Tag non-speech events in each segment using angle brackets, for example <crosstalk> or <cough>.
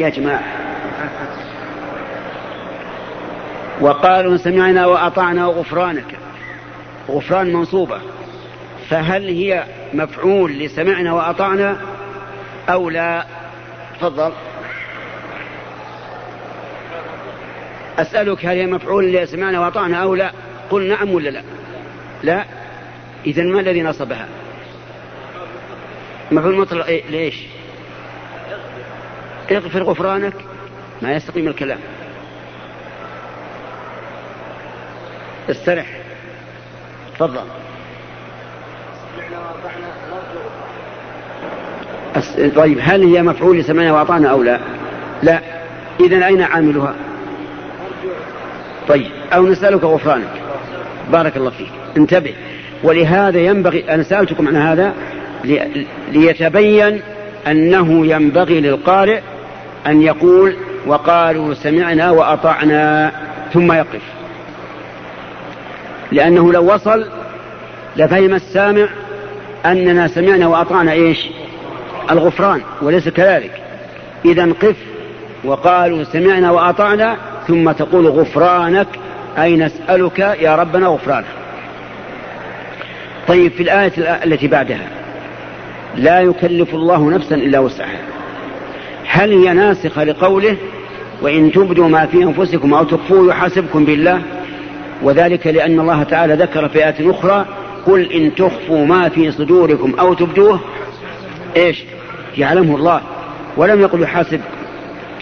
يا جماعة. وقالوا سمعنا وأطعنا غفرانك. غفران منصوبة. فهل هي مفعول لسمعنا وأطعنا أو لا؟ تفضل. أسألك هل هي مفعول لسمعنا وأطعنا أو لا؟ قل نعم ولا لا؟ لا. إذا ما الذي نصبها؟ مفعول مطلق إيه؟ ليش اغفر غفرانك ما يستقيم الكلام. استرح. تفضل. طيب هل هي مفعول لسمعنا وأطعنا أو لا؟ لا. اذا أين عاملها؟ طيب أو نسألك غفرانك. بارك الله فيك. انتبه. ولهذا ينبغي أنا سألتكم عن هذا ليتبين أنه ينبغي للقارئ أن يقول وقالوا سمعنا وأطعنا ثم يقف. لأنه لو وصل لفهم السامع أننا سمعنا وأطعنا إيش؟ الغفران وليس كذلك. إذا قف وقالوا سمعنا وأطعنا ثم تقول غفرانك أي نسألك يا ربنا غفرانك. طيب في الآية التي بعدها لا يكلف الله نفسا إلا وسعها. هل هي ناسخة لقوله وإن تبدوا ما في أنفسكم أو تخفوه يحاسبكم بالله؟ وذلك لأن الله تعالى ذكر في ايات أخرى قل إن تخفوا ما في صدوركم أو تبدوه إيش؟ يعلمه الله ولم يقل يحاسب.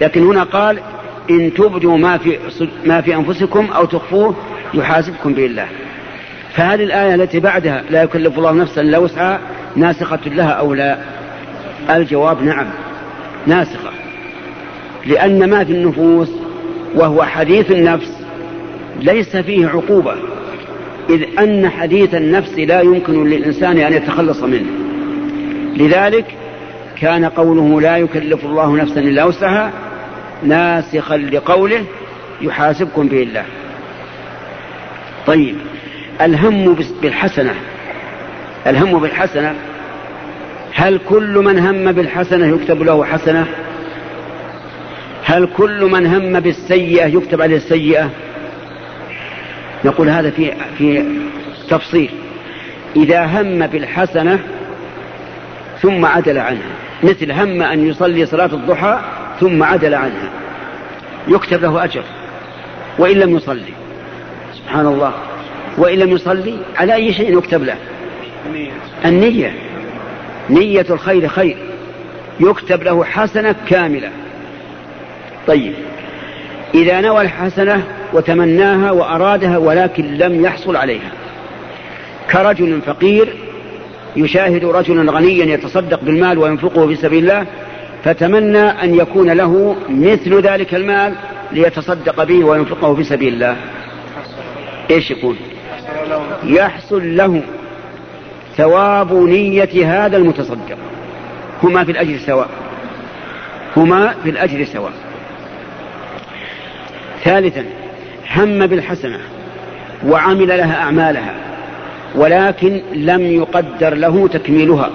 لكن هنا قال إن تبدوا ما في ما في أنفسكم أو تخفوه يحاسبكم به الله فهذه الآية التي بعدها لا يكلف الله نفسا إلا وسعها ناسخة لها أو لا؟ الجواب نعم. ناسخة لأن ما في النفوس وهو حديث النفس ليس فيه عقوبة إذ أن حديث النفس لا يمكن للإنسان أن يتخلص منه. لذلك كان قوله لا يكلف الله نفسا إلا وسعها ناسخا لقوله يحاسبكم به الله. طيب الهم بالحسنة الهم بالحسنة هل كل من هم بالحسنة يكتب له حسنة؟ هل كل من هم بالسيئة يكتب عليه السيئة؟ نقول هذا في في تفصيل. إذا هم بالحسنة ثم عدل عنها. مثل هم أن يصلي صلاة الضحى ثم عدل عنها. يكتب له أجر. وإن لم يصلي. سبحان الله. وإن لم يصلي على أي شيء يكتب له. النية. نية الخير خير. يكتب له حسنة كاملة. طيب. إذا نوى الحسنة وتمناها وأرادها ولكن لم يحصل عليها. كرجل فقير يشاهد رجلا غنيا يتصدق بالمال وينفقه في سبيل الله فتمنى أن يكون له مثل ذلك المال ليتصدق به وينفقه في سبيل الله. إيش يكون يحصل له. ثواب نية هذا المتصدق. هما في الأجر سواء. هما في الأجر سواء. ثالثا هم بالحسنة وعمل لها أعمالها ولكن لم يقدر له تكميلها.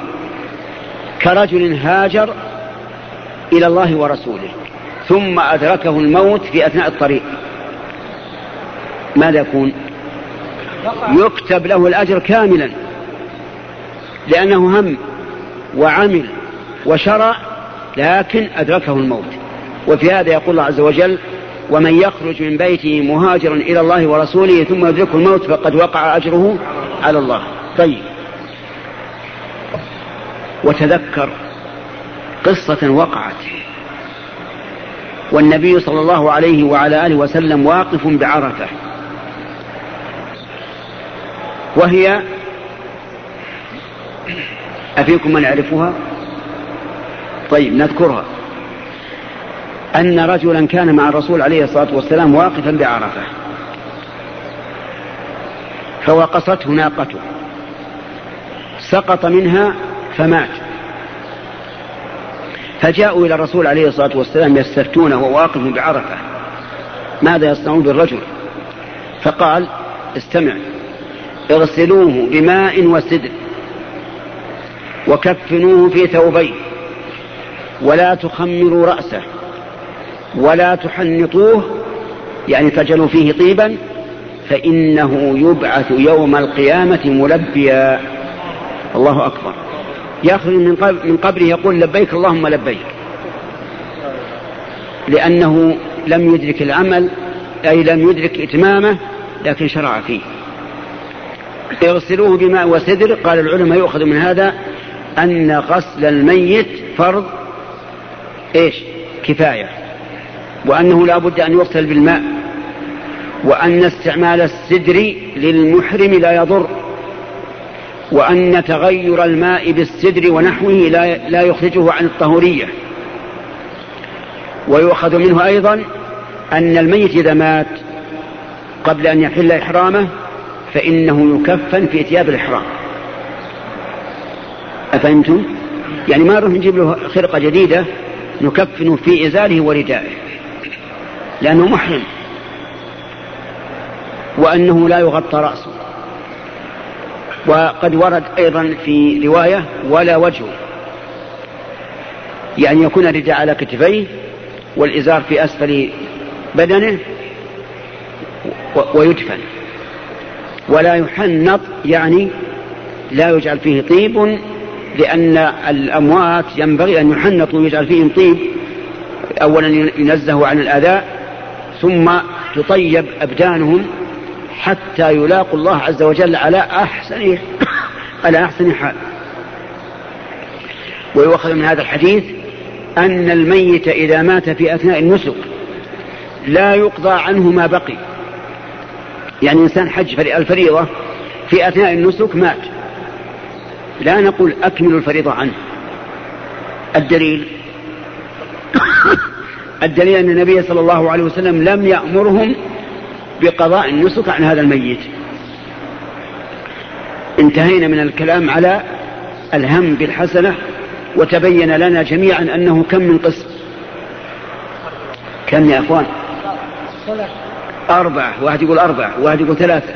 كرجل هاجر إلى الله ورسوله ثم أدركه الموت في أثناء الطريق. ماذا يكون؟ يكتب له الأجر كاملا. لأنه هم وعمل وشرع لكن أدركه الموت. وفي هذا يقول الله عز وجل ومن يخرج من بيته مهاجرا إلى الله ورسوله ثم يدركه الموت فقد وقع أجره على الله. طيب. وتذكر قصة وقعت. والنبي صلى الله عليه وعلى آله وسلم واقف بعرفة. وهي أفيكم من يعرفها؟ طيب نذكرها. أن رجلا كان مع الرسول عليه الصلاة والسلام واقفا بعرفة. فوقصته ناقته. سقط منها فمات. فجاءوا إلى الرسول عليه الصلاة والسلام يستفتونه وهو واقف بعرفة. ماذا يصنعون بالرجل؟ فقال استمع اغسلوه بماء وسدر. وكفنوه في ثوبين ولا تخمروا رأسه. ولا تحنطوه. يعني تجعلوا فيه طيبا. فإنه يبعث يوم القيامة ملبيا. الله أكبر. يخرج من قبره يقول لبيك اللهم لبيك. لأنه لم يدرك العمل أي لم يدرك إتمامه لكن شرع فيه. يغسلوه بماء وسدر قال العلماء يؤخذ من هذا. أن غسل الميت فرض إيش؟ كفاية. وأنه لا بد أن يغسل بالماء. وأن استعمال السدر للمحرم لا يضر. وأن تغير الماء بالسدر ونحوه لا, لا يخرجه عن الطهورية. ويؤخذ منه أيضا أن الميت إذا مات قبل أن يحل إحرامه فإنه يكفن في ثياب الإحرام. أفهمتم؟ يعني ما نروح نجيب له خرقة جديدة نكفن في إزاره وردائه. لأنه محرم. وأنه لا يغطى رأسه. وقد ورد أيضا في رواية ولا وجهه يعني يكون الرداء على كتفيه والإزار في أسفل بدنه ويدفن. ولا يحنط يعني لا يجعل فيه طيب لأن الأموات ينبغي أن يحنطوا ويجعل فيهم طيب أولا ينزهوا عن الأذى ثم تطيب أبدانهم حتى يلاقوا الله عز وجل على أحسن <coughs> على أحسن حال. ويؤخذ من هذا الحديث أن الميت إذا مات في أثناء النسك لا يقضى عنه ما بقي. يعني إنسان حج الفريضة في أثناء النسك مات. لا نقول أكملوا الفريضة عنه. الدليل؟ الدليل أن النبي صلى الله عليه وسلم لم يأمرهم بقضاء النسك عن هذا الميت. انتهينا من الكلام على الهم بالحسنة وتبين لنا جميعا أنه كم من قسم. كم يا أخوان؟ أربعة. واحد يقول أربعة واحد يقول ثلاثة.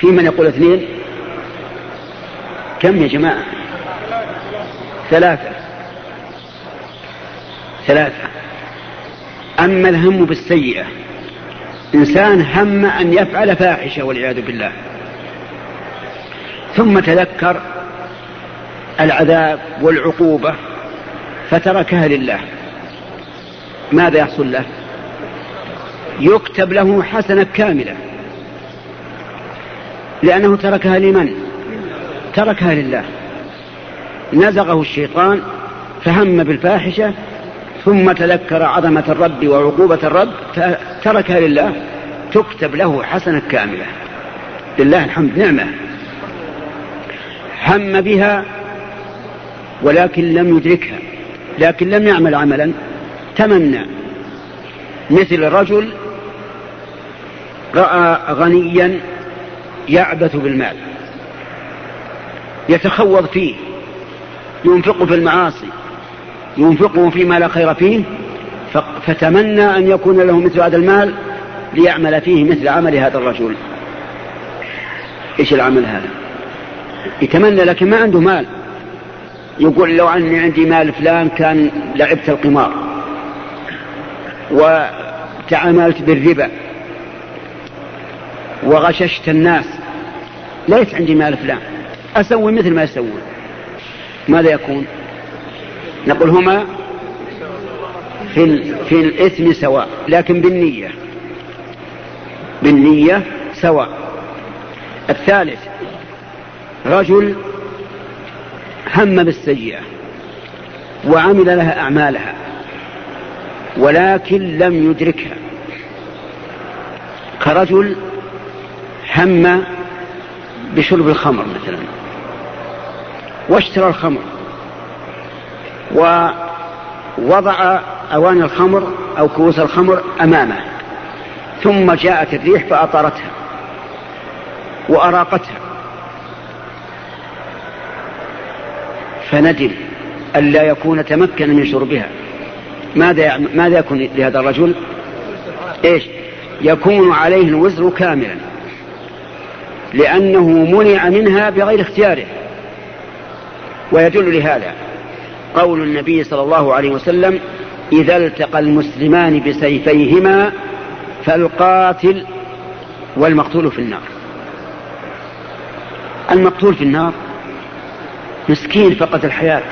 في من يقول اثنين؟ كم يا جماعة؟ ثلاثة. ثلاثة. أما الهم بالسيئة إنسان هم أن يفعل فاحشة والعياذ بالله. ثم تذكر العذاب والعقوبة فتركها لله. ماذا يحصل له؟ يكتب له حسنة كاملة. لأنه تركها لمن؟ تركها لله. نزغه الشيطان فهم بالفاحشة ثم تذكر عظمة الرب وعقوبة الرب فتركها لله. تكتب له حسنة كاملة. لله الحمد نعمة. هم بها ولكن لم يدركها. لكن لم يعمل عملا. تمنى. مثل رجل رأى غنيا يعبث بالمال. يتخوض فيه ينفقه في المعاصي ينفقه فيما لا خير فيه فتمنى أن يكون له مثل هذا المال ليعمل فيه مثل عمل هذا الرجل. إيش العمل هذا؟ يتمنى لكن ما عنده مال. يقول لو أني عندي مال فلان كان لعبت القمار وتعاملت بالربا وغششت الناس ليس عندي مال فلان. أسوي مثل ما يسوون. ماذا يكون؟ نقول هما في, في الإثم سواء لكن بالنية. بالنية سواء. الثالث رجل هم بالسيئة وعمل لها أعمالها ولكن لم يدركها. كرجل هم بشرب الخمر مثلا. واشترى الخمر. ووضع أواني الخمر أو كؤوس الخمر أمامه. ثم جاءت الريح فأطرتها وأراقتها. فندم ألا يكون تمكن من شربها. ماذا ماذا يكون لهذا الرجل؟ إيش؟ يكون عليه الوزر كاملا. لأنه منع منها بغير اختياره. ويدل لهذا قول النبي صلى الله عليه وسلم إذا التقى المسلمان بسيفيهما فالقاتل والمقتول في النار. المقتول في النار؟ مسكين فقد الحياة.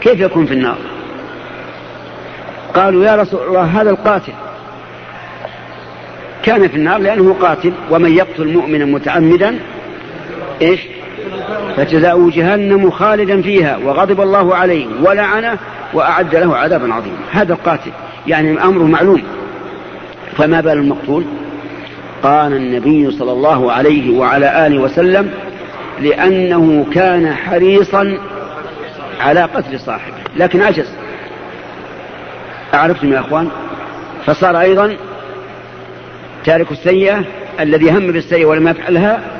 كيف يكون في النار؟ قالوا يا رسول الله هذا القاتل. كان في النار لأنه قاتل ومن يقتل مؤمنا متعمدا إيش؟ فجزاؤه جهنم خالدا فيها وغضب الله عليه ولعنه وأعد له عذابا عظيما. هذا القاتل يعني أمره معلوم. فما بال المقتول؟ قال النبي صلى الله عليه وعلى آله وسلم لأنه كان حريصا على قتل صاحبه لكن عجز. أعرفتم يا أخوان؟ فصار أيضا تارك السيئة الذي هم بالسيئة ولم يفعلها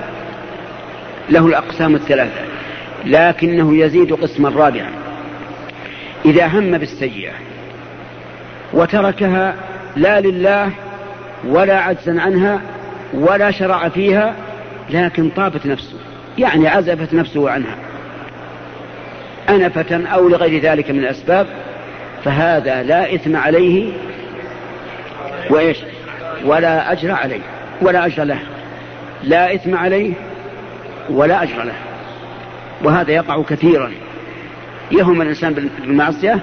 له الأقسام الثلاثة لكنه يزيد قسما رابعا إذا هم بالسيئة وتركها لا لله ولا عجزا عنها ولا شرع فيها لكن طابت نفسه يعني عزفت نفسه عنها. أنفة أو لغير ذلك من الأسباب فهذا لا إثم عليه وإيش؟ ولا أجر عليه ولا أجر له. لا إثم عليه ولا أجر له. وهذا يقع كثيرا. يهم الإنسان بالمعصية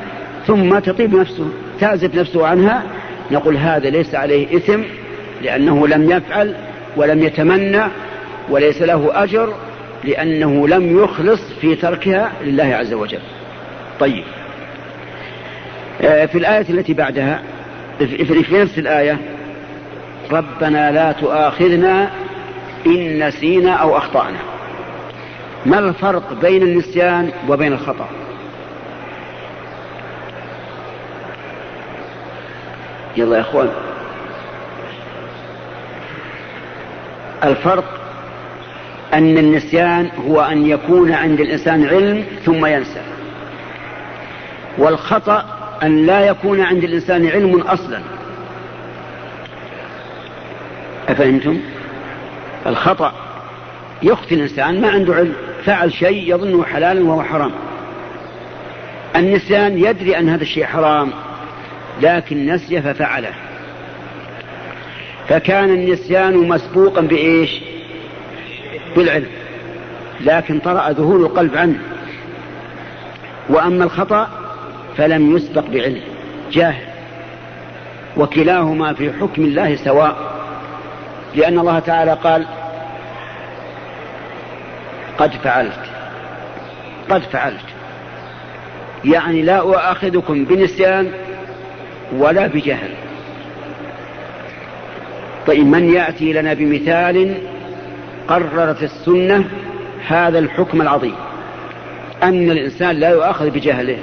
ثم تطيب نفسه تعزف نفسه عنها. نقول هذا ليس عليه إثم لأنه لم يفعل ولم يتمنى وليس له أجر لأنه لم يخلص في تركها لله عز وجل. طيب. آه، في الآية التي بعدها في نفس الآية ربنا لا تؤاخذنا إن نسينا أو أخطأنا. ما الفرق بين النسيان وبين الخطأ؟ يلا يا إخوان. الفرق أن النسيان هو أن يكون عند الإنسان علم ثم ينسى. والخطأ أن لا يكون عند الإنسان علم أصلا. أفهمتم؟ الخطأ يخفي الإنسان ما عنده علم. فعل شيء يظنه حلالا وهو حرام. النسيان يدري أن هذا الشيء حرام لكن نسي ففعله. فكان النسيان مسبوقا بإيش؟ بالعلم. لكن طرأ ذهول القلب عنه. وأما الخطأ فلم يسبق بعلم. جاهل. وكلاهما في حكم الله سواء. لأن الله تعالى قال قد فعلت. قد فعلت. يعني لا أؤاخذكم بنسيان ولا بجهل. طيب من يأتي لنا بمثال قررت السنة هذا الحكم العظيم؟ أن الإنسان لا يؤاخذ بجهله.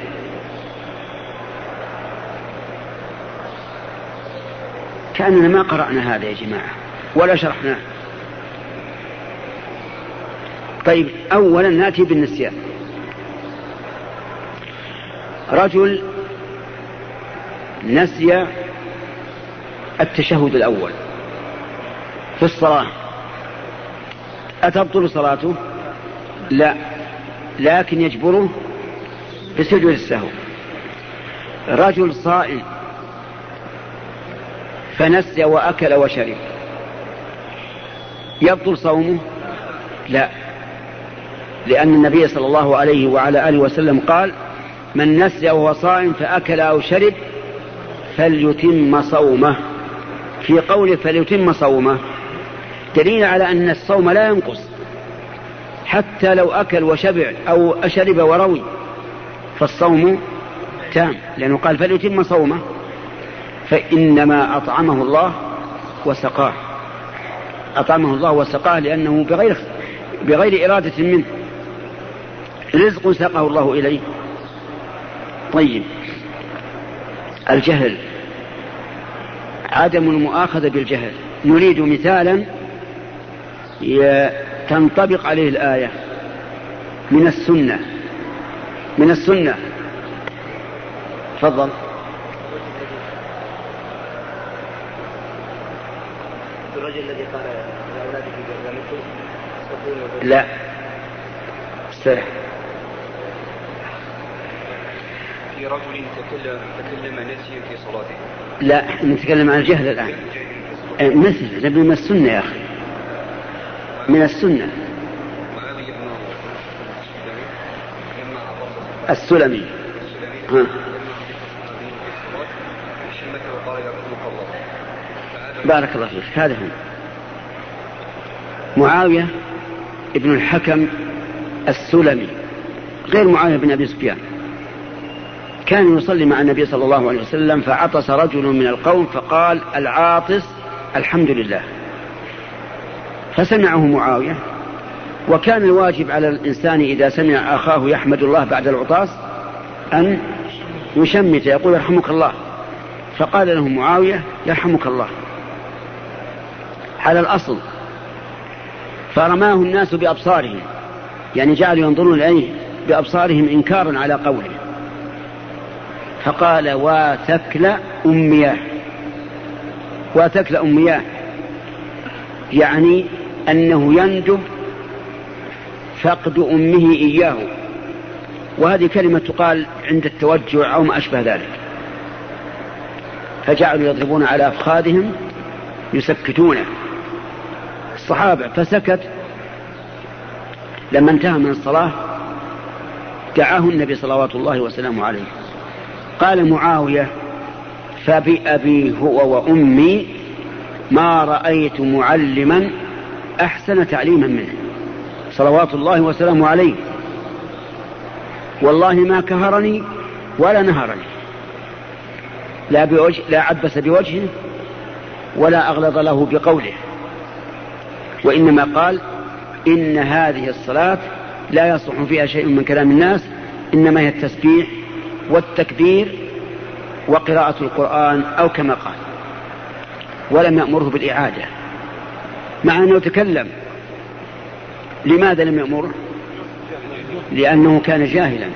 كأننا ما قرأنا هذا يا جماعة ولا شرحناه. طيب أولا نأتي بالنسيان. رجل نسي التشهد الأول في الصلاة. أتبطل صلاته؟ لا لكن يجبره بسجود السهو. رجل صائم فنسي وأكل وشرب. يبطل صومه؟ لا. لأن النبي صلى الله عليه وعلى آله وسلم قال من نسي وهو صائم فأكل أو شرب فليتم صومه. في قوله فليتم صومه دليل على أن الصوم لا ينقص. حتى لو أكل وشبع أو أشرب وروي فالصوم تام لأنه قال فليتم صومه فإنما أطعمه الله وسقاه. أطعمه الله وسقاه لأنه بغير بغير إرادة منه. رزق سقه الله إليه. طيب. الجهل. عدم المؤاخذة بالجهل. نريد مثالا تنطبق عليه الآية. من السنة. من السنة. تفضل. الرجل الذي قال لأولاده لا. استرح في رجل تكلم تكلم نسيا في صلاته. لا نتكلم عن الجهل الآن. إيه، مثل من السنة؟ يا أخي. من السنة. السلمي. ها. بارك الله فيك. هذا هو. معاوية ابن الحكم السلمي غير معاوية بن أبي سفيان. كان يصلي مع النبي صلى الله عليه وسلم فعطس رجل من القوم فقال العاطس الحمد لله. فسمعه معاوية وكان الواجب على الإنسان إذا سمع أخاه يحمد الله بعد العطاس أن يشمت يقول يرحمك الله. فقال له معاوية يرحمك الله. على الأصل فرماه الناس بأبصارهم يعني جعلوا ينظرون إليه بأبصارهم إنكارا على قوله. فقال واتكل أمياه. واتكل أمياه. يعني أنه يندب فقد أمه إياه. وهذه كلمة تقال عند التوجع أو ما أشبه ذلك. فجعلوا يضربون على أفخاذهم يسكتونه الصحابة فسكت. لما انتهى من الصلاة دعاه النبي صلوات الله وسلامه عليه. قال معاوية فبأبي هو وأمي ما رأيت معلما أحسن تعليما منه. صلوات الله وسلامه عليه. والله ما كهرني ولا نهرني. لا, بوجه لا عبس بوجهه ولا أغلظ له بقوله. وإنما قال إن هذه الصلاة لا يصلح فيها شيء من كلام الناس إنما هي التسبيح والتكبير وقراءة القرآن أو كما قال ولم يأمره بالإعادة مع أنه تكلم. لماذا لم يأمره لأنه كان جاهلا.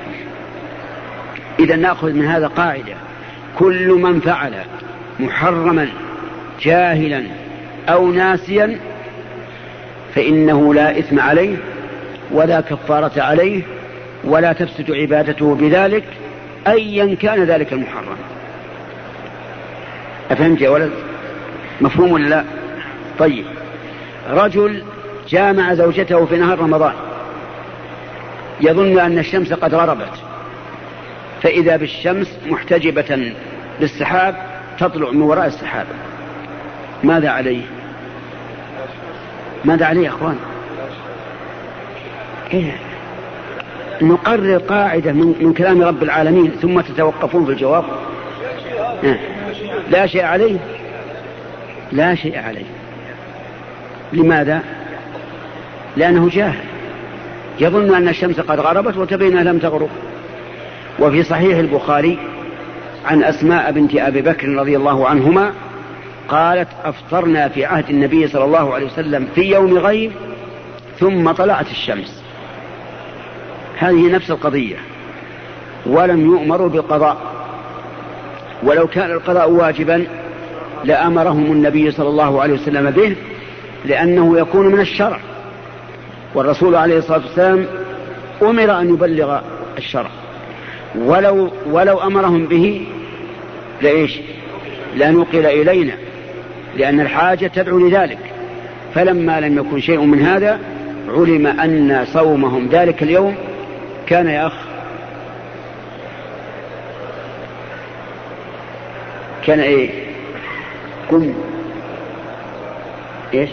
إذا نأخذ من هذا قاعدة. كل من فعل محرما جاهلا أو ناسيا فإنه لا إثم عليه ولا كفارة عليه ولا تفسد عبادته بذلك. أيا كان ذلك المحرم. أفهمت يا ولد؟ مفهوم ولا لا؟ طيب. رجل جامع زوجته في نهار رمضان. يظن أن الشمس قد غربت. فإذا بالشمس محتجبة بالسحاب تطلع من وراء السحاب. ماذا عليه؟ ماذا عليه يا أخوان؟ إيه؟ نقرر قاعدة من, من كلام رب العالمين ثم تتوقفون في الجواب؟ لا شيء عليه. لا شيء عليه. لماذا؟ لأنه جاهل. يظن أن الشمس قد غربت وتبين لم تغرب. وفي صحيح البخاري عن أسماء بنت أبي بكر رضي الله عنهما قالت أفطرنا في عهد النبي صلى الله عليه وسلم في يوم غيب ثم طلعت الشمس. هذه نفس القضية ولم يؤمروا بالقضاء. ولو كان القضاء واجبا لأمرهم النبي صلى الله عليه وسلم به لأنه يكون من الشرع. والرسول عليه الصلاة والسلام أمر أن يبلغ الشرع. ولو ولو أمرهم به لإيش؟ لنقل إلينا لأن الحاجة تدعو لذلك. فلما لم يكن شيء من هذا علم أن صومهم ذلك اليوم كان يا أخ؟ كان إيه؟ قم. إيش؟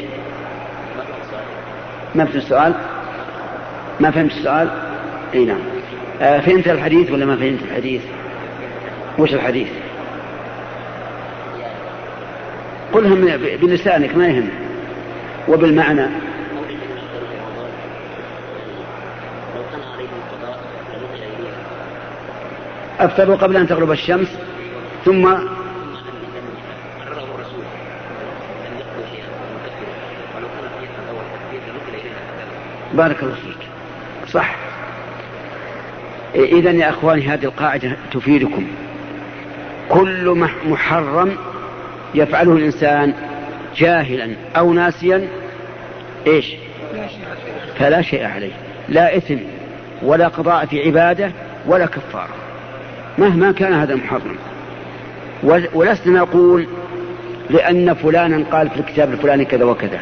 ما فهمت السؤال؟ ما فهمت السؤال؟ إي نعم. آه فهمت الحديث ولا ما فهمت الحديث؟ وش الحديث؟ قلها بلسانك ما يهم. وبالمعنى. أفطروا قبل أن تغرب الشمس ثم بارك الله فيك. صح. إذا يا أخواني هذه القاعدة تفيدكم. كل محرم يفعله الإنسان جاهلا أو ناسيا إيش؟ فلا شيء عليه. لا إثم ولا قضاء في عبادة ولا كفارة. مهما كان هذا محرم. ولسنا نقول لأن فلانا قال في الكتاب الفلاني كذا وكذا.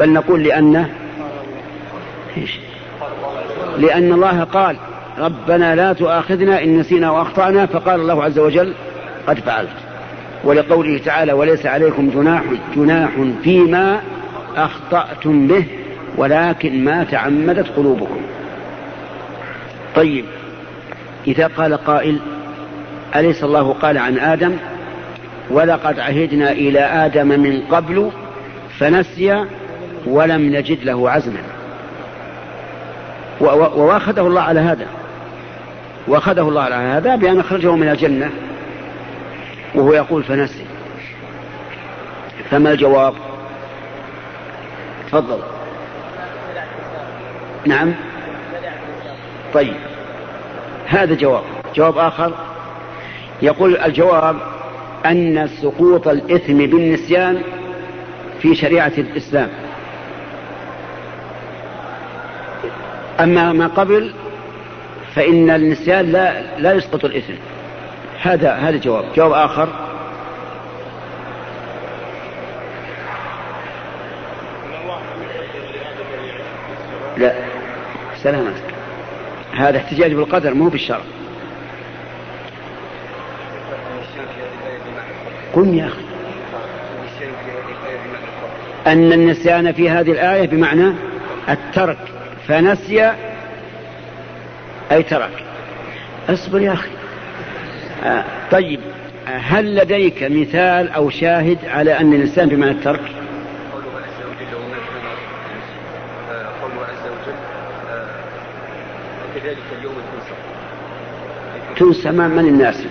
بل نقول لأن لأن الله قال ربنا لا تؤاخذنا إن نسينا وأخطأنا فقال الله عز وجل قد فعلت. ولقوله تعالى وليس عليكم جناح جناح فيما أخطأتم به ولكن ما تعمدت قلوبكم. طيب إذا قال قائل أليس الله قال عن آدم؟ ولقد عهدنا إلى آدم من قبل فنسي ولم نجد له عزما. وواخذه الله على هذا. وأخذه الله على هذا بأن أخرجه من الجنة وهو يقول فنسي. فما الجواب؟ تفضل. نعم. طيب. هذا جواب. جواب آخر؟ يقول الجواب أن سقوط الإثم بالنسيان في شريعة الإسلام. أما ما قبل فإن النسيان لا لا يسقط الإثم. هذا هذا جواب. جواب آخر. لا. سلامتك هذا احتجاج بالقدر مو بالشرع. قم يا أخي. أن النسيان في هذه الآية بمعنى الترك. فنسي أي ترك. اصبر يا أخي. آه طيب. هل لديك مثال أو شاهد على أن الإنسان بمعنى الترك؟ كذلك اليوم تنسى تنسى من الناس.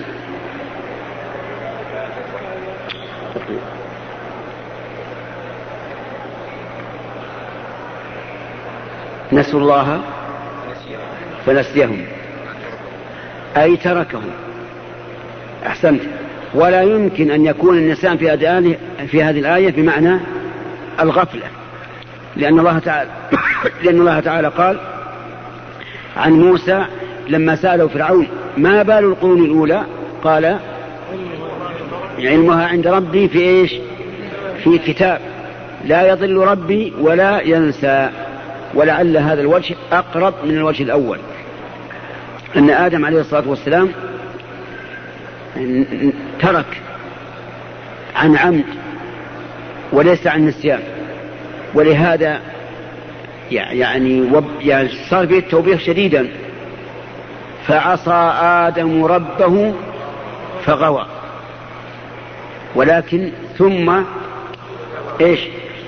نسوا الله فنسيهم. أي تركهم. أحسنت. ولا يمكن أن يكون النسيان في هذه في هذه الآية بمعنى الغفلة. لأن الله تعالى <coughs> لأن الله تعالى قال عن موسى لما سأله فرعون ما بال القرون الأولى؟ قال علمها عند ربي في إيش؟ في كتاب. لا يضل ربي ولا ينسى. ولعل هذا الوجه أقرب من الوجه الأول. أن آدم عليه الصلاة والسلام ترك عن عمد وليس عن نسيان. ولهذا يعني, يعني صار فيه التوبيخ شديدا. فعصى آدم ربه فغوى. ولكن ثم إيش؟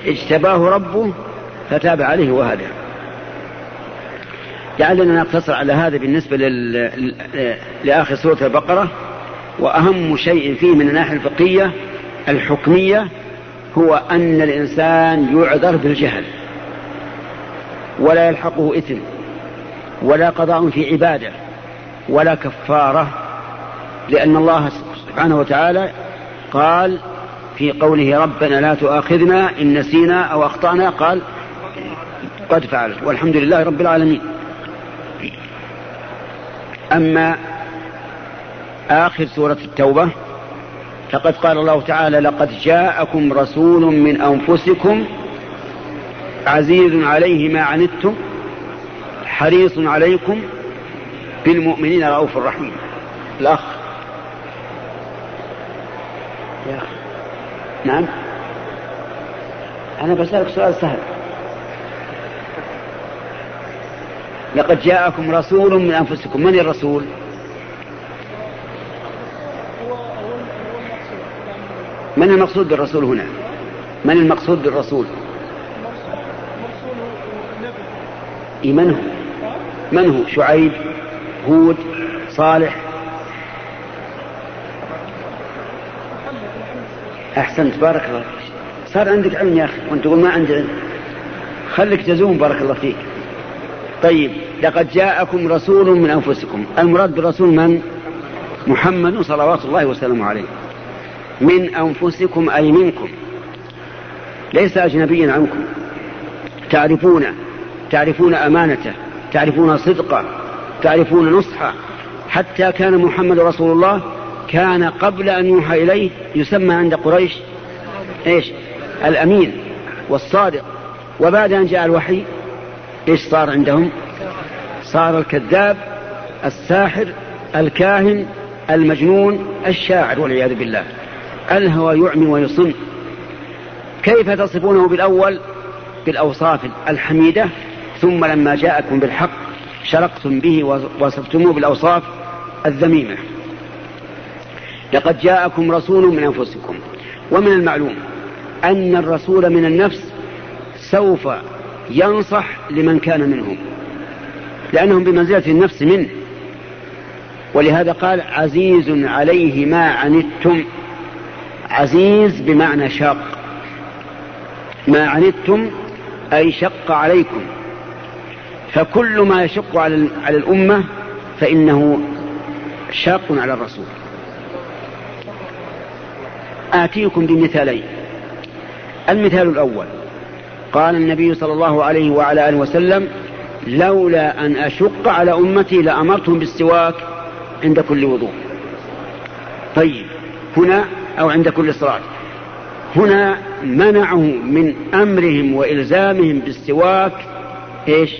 اجتباه ربه فتاب عليه وهدى. لعلنا نقتصر على هذا بالنسبة لل... لآخر سورة البقرة وأهم شيء فيه من الناحية الفقهية الحكمية هو أن الإنسان يعذر بالجهل. ولا يلحقه إثم ولا قضاء في عبادة ولا كفارة لأن الله سبحانه وتعالى قال في قوله ربنا لا تؤاخذنا إن نسينا أو أخطأنا قال قد فعلت والحمد لله رب العالمين. أما آخر سورة التوبة فقد قال الله تعالى لقد جاءكم رسول من أنفسكم عزيز عليه ما عنتم حريص عليكم بالمؤمنين رؤوف رحيم. الأخ. يا أخي. نعم. أنا بسألك سؤال سهل. لقد جاءكم رسول من أنفسكم. من الرسول؟ من المقصود بالرسول هنا؟ من المقصود بالرسول؟ من هو. من هو؟ شعيب هود صالح. أحسنت. بارك الله صار عندك علم يا أخي. وأنت تقول ما عندي علم. خليك تزوم. بارك الله فيك. طيب لقد جاءكم رسول من أنفسكم. المراد بالرسول من؟ محمد صلوات الله وسلامه عليه. من أنفسكم أي منكم؟ ليس أجنبيا عنكم. تعرفونه تعرفون أمانته تعرفون صدقه تعرفون نصحه. حتى كان محمد رسول الله كان قبل أن يوحى إليه يسمى عند قريش إيش؟ الأمين والصادق. وبعد أن جاء الوحي إيش صار عندهم؟ صار الكذاب الساحر الكاهن المجنون الشاعر والعياذ بالله. الهوى يعمي ويصم. كيف تصفونه بالأول؟ بالأوصاف الحميدة. ثم لما جاءكم بالحق شرقتم به ووصفتموه بالأوصاف الذميمة. لقد جاءكم رسول من أنفسكم. ومن المعلوم أن الرسول من النفس سوف ينصح لمن كان منهم. لأنهم بمنزلة النفس منه ولهذا قال عزيز عليه ما عنتم. عزيز بمعنى شاق. ما عنتم أي شق عليكم. فكل ما يشق على على الأمة فإنه شاق على الرسول. آتيكم بمثالين. المثال الأول. قال النبي صلى الله عليه وعلى آله وسلم لولا أن أشق على أمتي لأمرتهم بالسواك عند كل وضوء. طيب هنا أو عند كل صلاة. هنا منعه من أمرهم وإلزامهم بالسواك إيش؟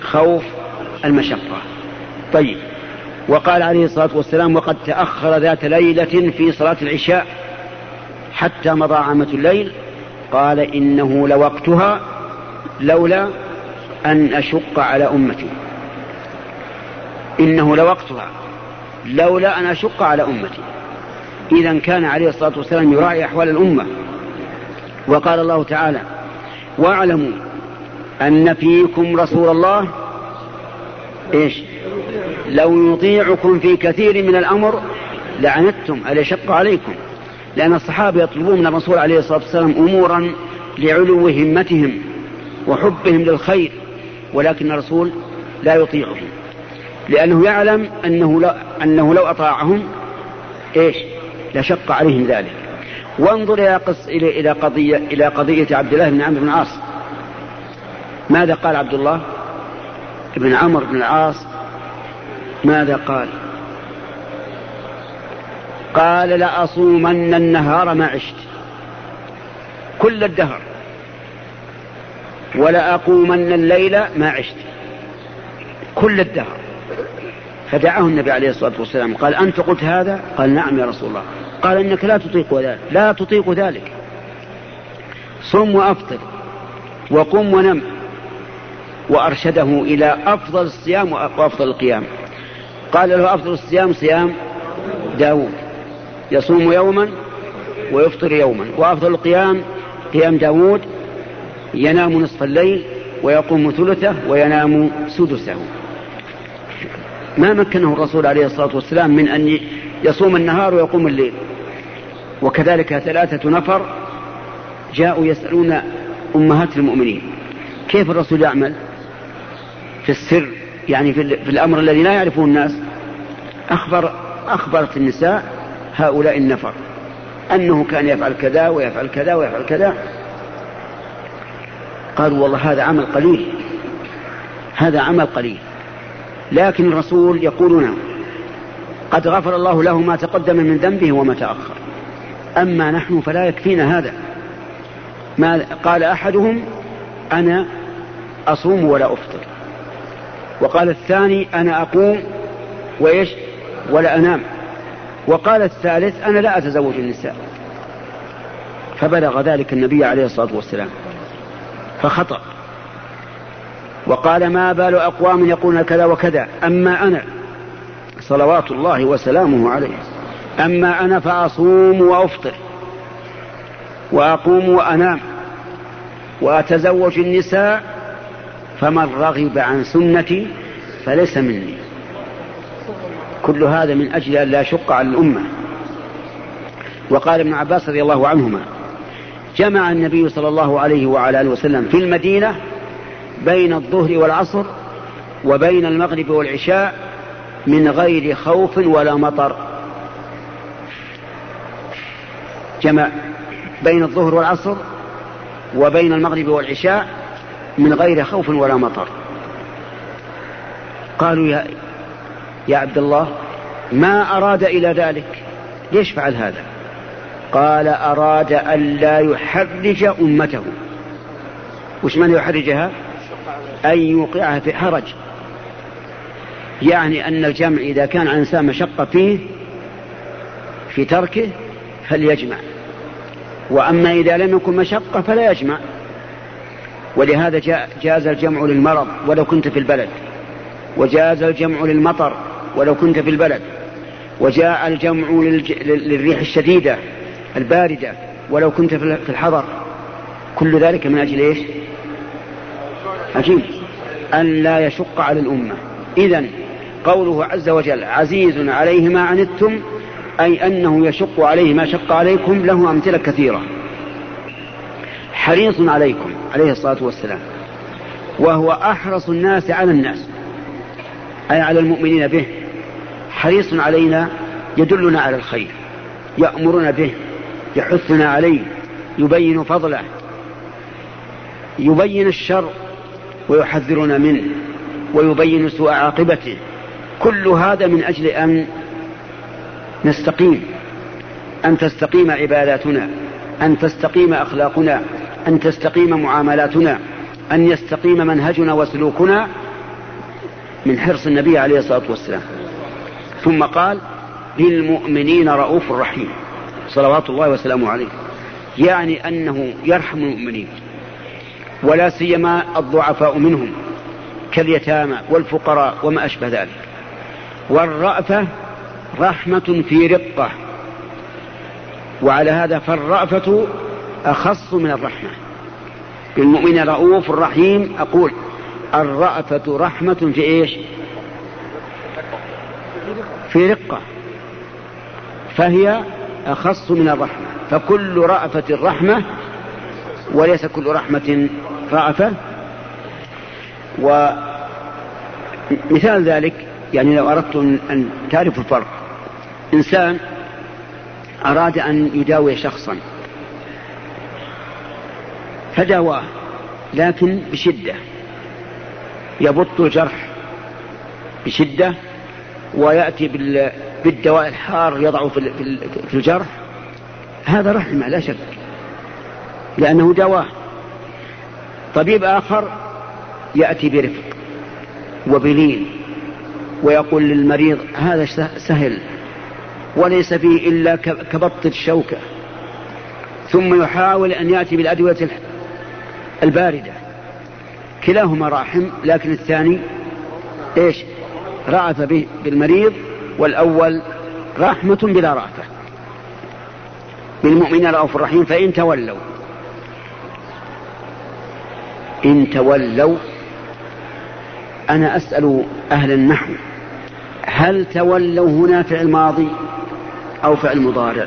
خوف المشقة. طيب وقال عليه الصلاة والسلام وقد تأخر ذات ليلة في صلاة العشاء حتى مضى عامة الليل قال إنه لوقتها لولا أن أشق على أمتي. إنه لوقتها لولا أن أشق على أمتي. إذا كان عليه الصلاة والسلام يراعي أحوال الأمة. وقال الله تعالى واعلموا أن فيكم رسول الله. إيش؟ لو يطيعكم في كثير من الأمر لعنتم أليشق عليكم؟ لأن الصحابة يطلبون من الرسول عليه الصلاة والسلام أمورا لعلو همتهم وحبهم للخير ولكن الرسول لا يطيعهم لأنه يعلم أنه, لا أنه لو أطاعهم إيش؟ لشق عليهم ذلك. وانظر إلى, قص إلى قضية إلى قضية عبد الله بن عمرو بن العاص. ماذا قال عبد الله؟ بن عمرو بن العاص ماذا قال؟ قال لأصومن النهار ما عشت كل الدهر ولأقومن الليل ما عشت كل الدهر فدعاه النبي عليه الصلاة والسلام قال أنت قلت هذا؟ قال نعم يا رسول الله قال إنك لا تطيق ذلك لا تطيق ذلك. صم وأفطر وقم ونم وأرشده إلى أفضل الصيام وأفضل القيام. قال له أفضل الصيام صيام داود يصوم يوما ويفطر يوما. وأفضل القيام قيام داود ينام نصف الليل ويقوم ثلثه وينام سدسه. ما مكنه الرسول عليه الصلاة والسلام من أن يصوم النهار ويقوم الليل. وكذلك ثلاثة نفر جاءوا يسألون أمهات المؤمنين كيف الرسول يعمل؟ في السر يعني في الأمر الذي لا يعرفه الناس. أخبر أخبرت النساء هؤلاء النفر. أنه كان يفعل كذا ويفعل كذا ويفعل كذا. قالوا والله هذا عمل قليل. هذا عمل قليل. لكن الرسول يقولون قد غفر الله له ما تقدم من ذنبه وما تأخر. أما نحن فلا يكفينا هذا. ما قال أحدهم أنا أصوم ولا أفطر. وقال الثاني أنا أقوم وإيش ولا أنام. وقال الثالث أنا لا أتزوج النساء. فبلغ ذلك النبي عليه الصلاة والسلام. فخطأ. وقال ما بال أقوام يقولون كذا وكذا. أما أنا صلوات الله وسلامه عليه. أما أنا فأصوم وأفطر. وأقوم وأنام. وأتزوج النساء فمن رغب عن سنتي فليس مني. كل هذا من أجل أن لا يشق على الأمة. وقال ابن عباس رضي الله عنهما جمع النبي صلى الله عليه وعلى آله وسلم في المدينة بين الظهر والعصر وبين المغرب والعشاء من غير خوف ولا مطر. جمع بين الظهر والعصر وبين المغرب والعشاء من غير خوف ولا مطر. قالوا يا يا عبد الله ما أراد إلى ذلك؟ ليش فعل هذا؟ قال أراد أن لا يحرج أمته. وش من يحرجها؟ أن يوقعها في حرج. يعني أن الجمع إذا كان على الإنسان مشقة فيه في تركه فليجمع. وأما إذا لم يكن مشقة فلا يجمع. ولهذا جاز الجمع للمرض ولو كنت في البلد. وجاز الجمع للمطر. ولو كنت في البلد. وجاء الجمع للريح الشديدة الباردة ولو كنت في الحضر. كل ذلك من أجل إيش؟ عجيب أن لا يشق على الأمة. إذا قوله عز وجل عزيز عليه ما عنتم أي أنه يشق عليه ما شق عليكم له أمثلة كثيرة. حريص عليكم عليه الصلاة والسلام. وهو أحرص الناس على الناس أي على المؤمنين به. حريص علينا يدلنا على الخير يأمرنا به يحثنا عليه يبين فضله يبين الشر ويحذرنا منه ويبين سوء عاقبته. كل هذا من أجل أن نستقيم أن تستقيم عباداتنا أن تستقيم أخلاقنا أن تستقيم معاملاتنا أن يستقيم منهجنا وسلوكنا من حرص النبي عليه الصلاة والسلام. ثم قال بالمؤمنين رؤوف رحيم. صلوات الله وسلامه عليه. يعني أنه يرحم المؤمنين. ولا سيما الضعفاء منهم. كاليتامى والفقراء وما أشبه ذلك. والرأفة رحمة في رقة. وعلى هذا فالرأفة أخص من الرحمة. بالمؤمن رؤوف رحيم أقول الرأفة رحمة في إيش؟ في رقة فهي أخص من الرحمة فكل رأفة رحمة وليس كل رحمة رأفة. ومثال ذلك يعني لو أردت أن تعرفوا الفرق إنسان أراد أن يداوي شخصا فداواه لكن بشدة يبط الجرح بشدة ويأتي بالدواء الحار يضعه في الجرح هذا رحمة لا شك لأنه دواء. طبيب آخر يأتي برفق وبلين ويقول للمريض هذا سهل وليس فيه إلا كبط الشوكة. ثم يحاول أن يأتي بالأدوية الباردة. كلاهما راحم لكن الثاني إيش؟ رأف بالمريض والأول رحمة بلا رأفة بالمؤمنين رؤوف الرحيم فإن تولوا. إن تولوا أنا أسأل أهل النحو هل تولوا هنا فعل ماضي أو فعل مضارع؟